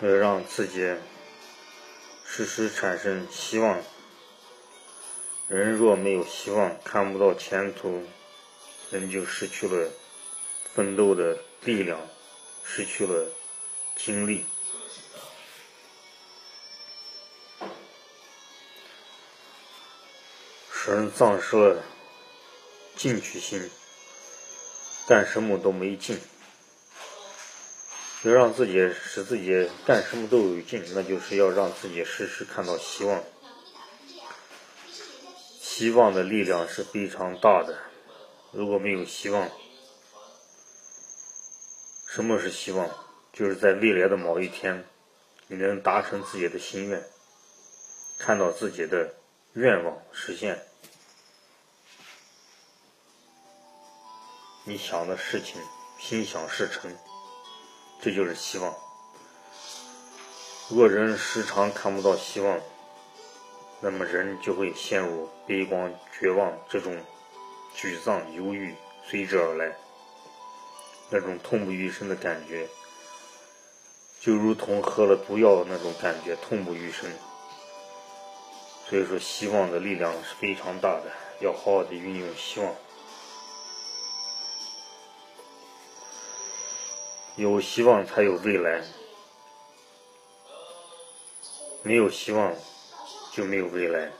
要让自己时时产生希望。人若没有希望，看不到前途，人就失去了奋斗的力量，失去了精力，使人丧失了进取心，干什么都没劲。要让自己使自己干什么都有劲，那就是要让自己时时看到希望。希望的力量是非常大的。如果没有希望，什么是希望？就是在未来的某一天，你能达成自己的心愿，看到自己的愿望实现，你想的事情心想事成。这就是希望。如果人时常看不到希望，那么人就会陷入悲观、绝望这种沮丧、忧郁随之而来，那种痛不欲生的感觉，就如同喝了毒药那种感觉，痛不欲生。所以说，希望的力量是非常大的，要好好的运用希望。有希望才有未来，没有希望就没有未来。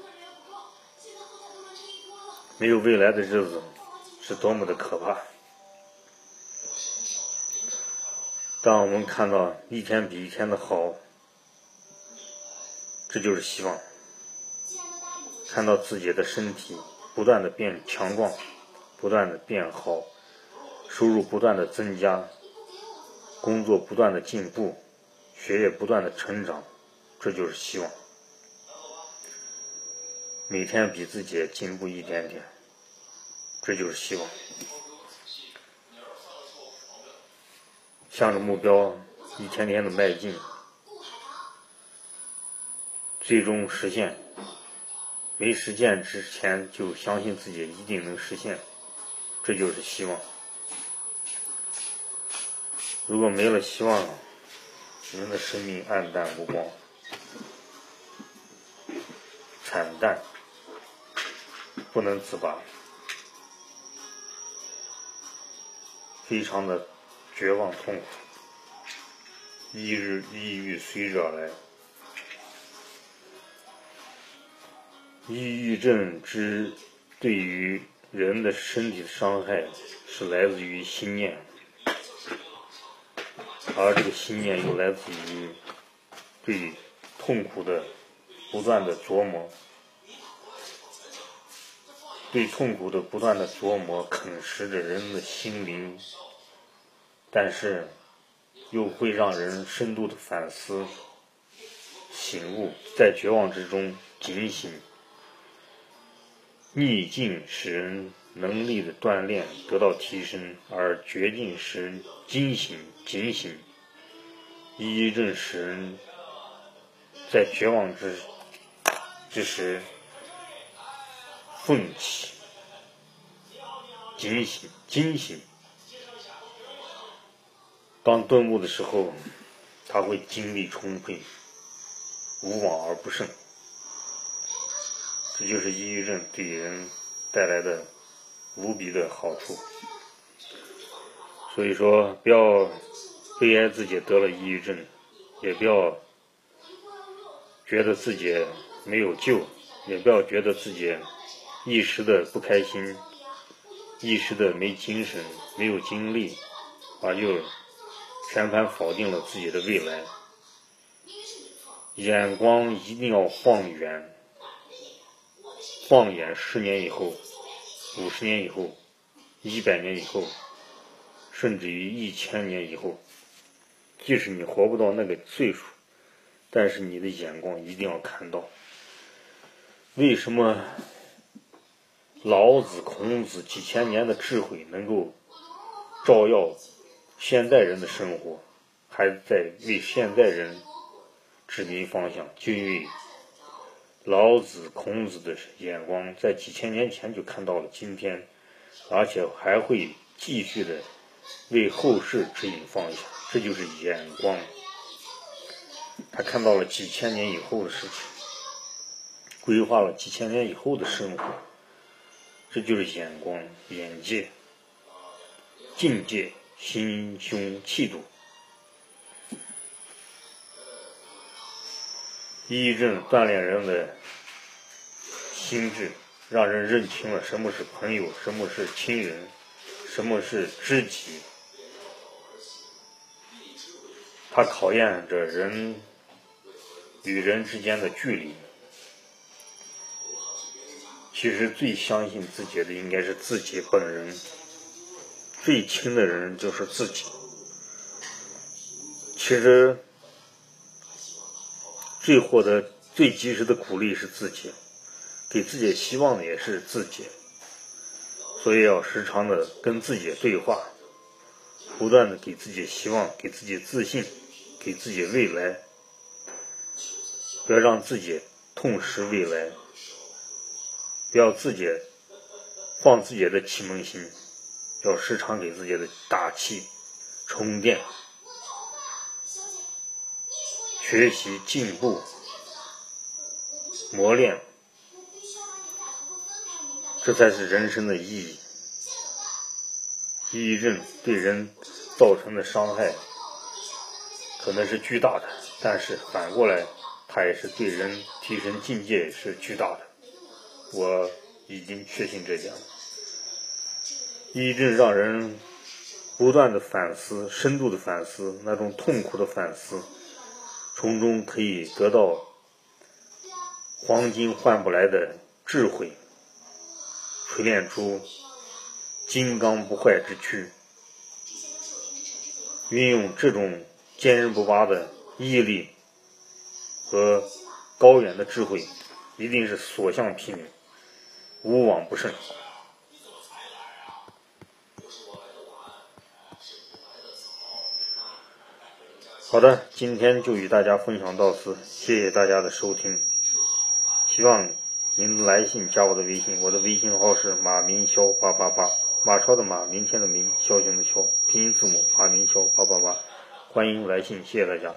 没有未来的日子是多么的可怕！当我们看到一天比一天的好，这就是希望。看到自己的身体不断的变强壮，不断的变好，收入不断的增加。工作不断的进步，学业不断的成长，这就是希望。每天比自己进步一点点，这就是希望。向着目标一天天的迈进，最终实现。没实现之前就相信自己一定能实现，这就是希望。如果没了希望，人的生命黯淡无光，惨淡，不能自拔，非常的绝望痛苦，抑郁抑郁随之而来。抑郁症之对于人的身体伤害，是来自于心念。而这个信念又来自于对痛苦的不断的琢磨，对痛苦的不断的琢磨啃食着人的心灵，但是又会让人深度的反思、醒悟，在绝望之中警醒，逆境使人能力的锻炼得到提升，而绝境使人惊醒、警醒。抑郁症使人，在绝望之之时奋起、惊醒、惊醒。当顿悟的时候，他会精力充沛，无往而不胜。这就是抑郁症对人带来的无比的好处。所以说，不要。悲哀自己得了抑郁症，也不要觉得自己没有救，也不要觉得自己一时的不开心，一时的没精神、没有精力，而就全盘否定了自己的未来。眼光一定要放远，放眼十年以后、五十年以后、一百年以后，甚至于一千年以后。即使你活不到那个岁数，但是你的眼光一定要看到。为什么老子、孔子几千年的智慧能够照耀现代人的生活，还在为现代人指明方向？就因为老子、孔子的眼光在几千年前就看到了今天，而且还会继续的为后世指引方向。这就是眼光，他看到了几千年以后的事情，规划了几千年以后的生活。这就是眼光、眼界、境界、心胸、气度。抑郁症锻炼人的心智，让人认清了什么是朋友，什么是亲人，什么是知己。它考验着人与人之间的距离。其实最相信自己的应该是自己本人，最亲的人就是自己。其实。最获得最及时的鼓励是自己，给自己希望的也是自己，所以要时常的跟自己对话，不断的给自己希望，给自己自信，给自己未来，不要让自己痛失未来，不要自己放自己的启蒙心，要时常给自己的打气充电。学习进步，磨练，这才是人生的意义。抑郁症对人造成的伤害可能是巨大的，但是反过来，它也是对人提升境界是巨大的。我已经确信这点了。抑郁症让人不断的反思，深度的反思，那种痛苦的反思。从中可以得到黄金换不来的智慧，锤炼出金刚不坏之躯。运用这种坚韧不拔的毅力和高远的智慧，一定是所向披靡，无往不胜。好的，今天就与大家分享到此，谢谢大家的收听。希望您来信加我的微信，我的微信号是马明霄八八八，马超的马，明天的明，枭雄的枭，拼音字母马明霄八八八，欢迎来信，谢谢大家。